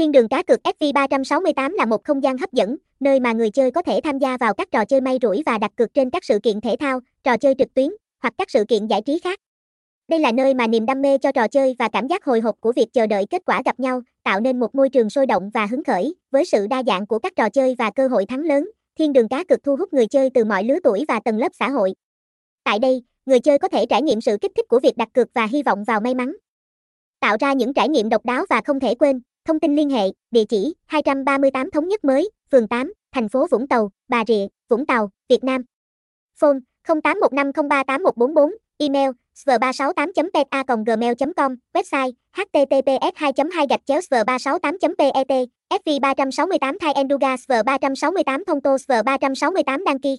Thiên đường cá cược FV368 là một không gian hấp dẫn, nơi mà người chơi có thể tham gia vào các trò chơi may rủi và đặt cược trên các sự kiện thể thao, trò chơi trực tuyến hoặc các sự kiện giải trí khác. Đây là nơi mà niềm đam mê cho trò chơi và cảm giác hồi hộp của việc chờ đợi kết quả gặp nhau, tạo nên một môi trường sôi động và hứng khởi, với sự đa dạng của các trò chơi và cơ hội thắng lớn. Thiên đường cá cược thu hút người chơi từ mọi lứa tuổi và tầng lớp xã hội. Tại đây, người chơi có thể trải nghiệm sự kích thích của việc đặt cược và hy vọng vào may mắn. Tạo ra những trải nghiệm độc đáo và không thể quên, Thông tin liên hệ, địa chỉ 238 Thống Nhất Mới, phường 8, thành phố Vũng Tàu, Bà Rịa, Vũng Tàu, Việt Nam. Phone 0815038144, email sv368.peta.gmail.com, website https 2 2 gạch chéo sv368 pet fv 368 thai enduga sv 368 thông tô sv 368 đăng ký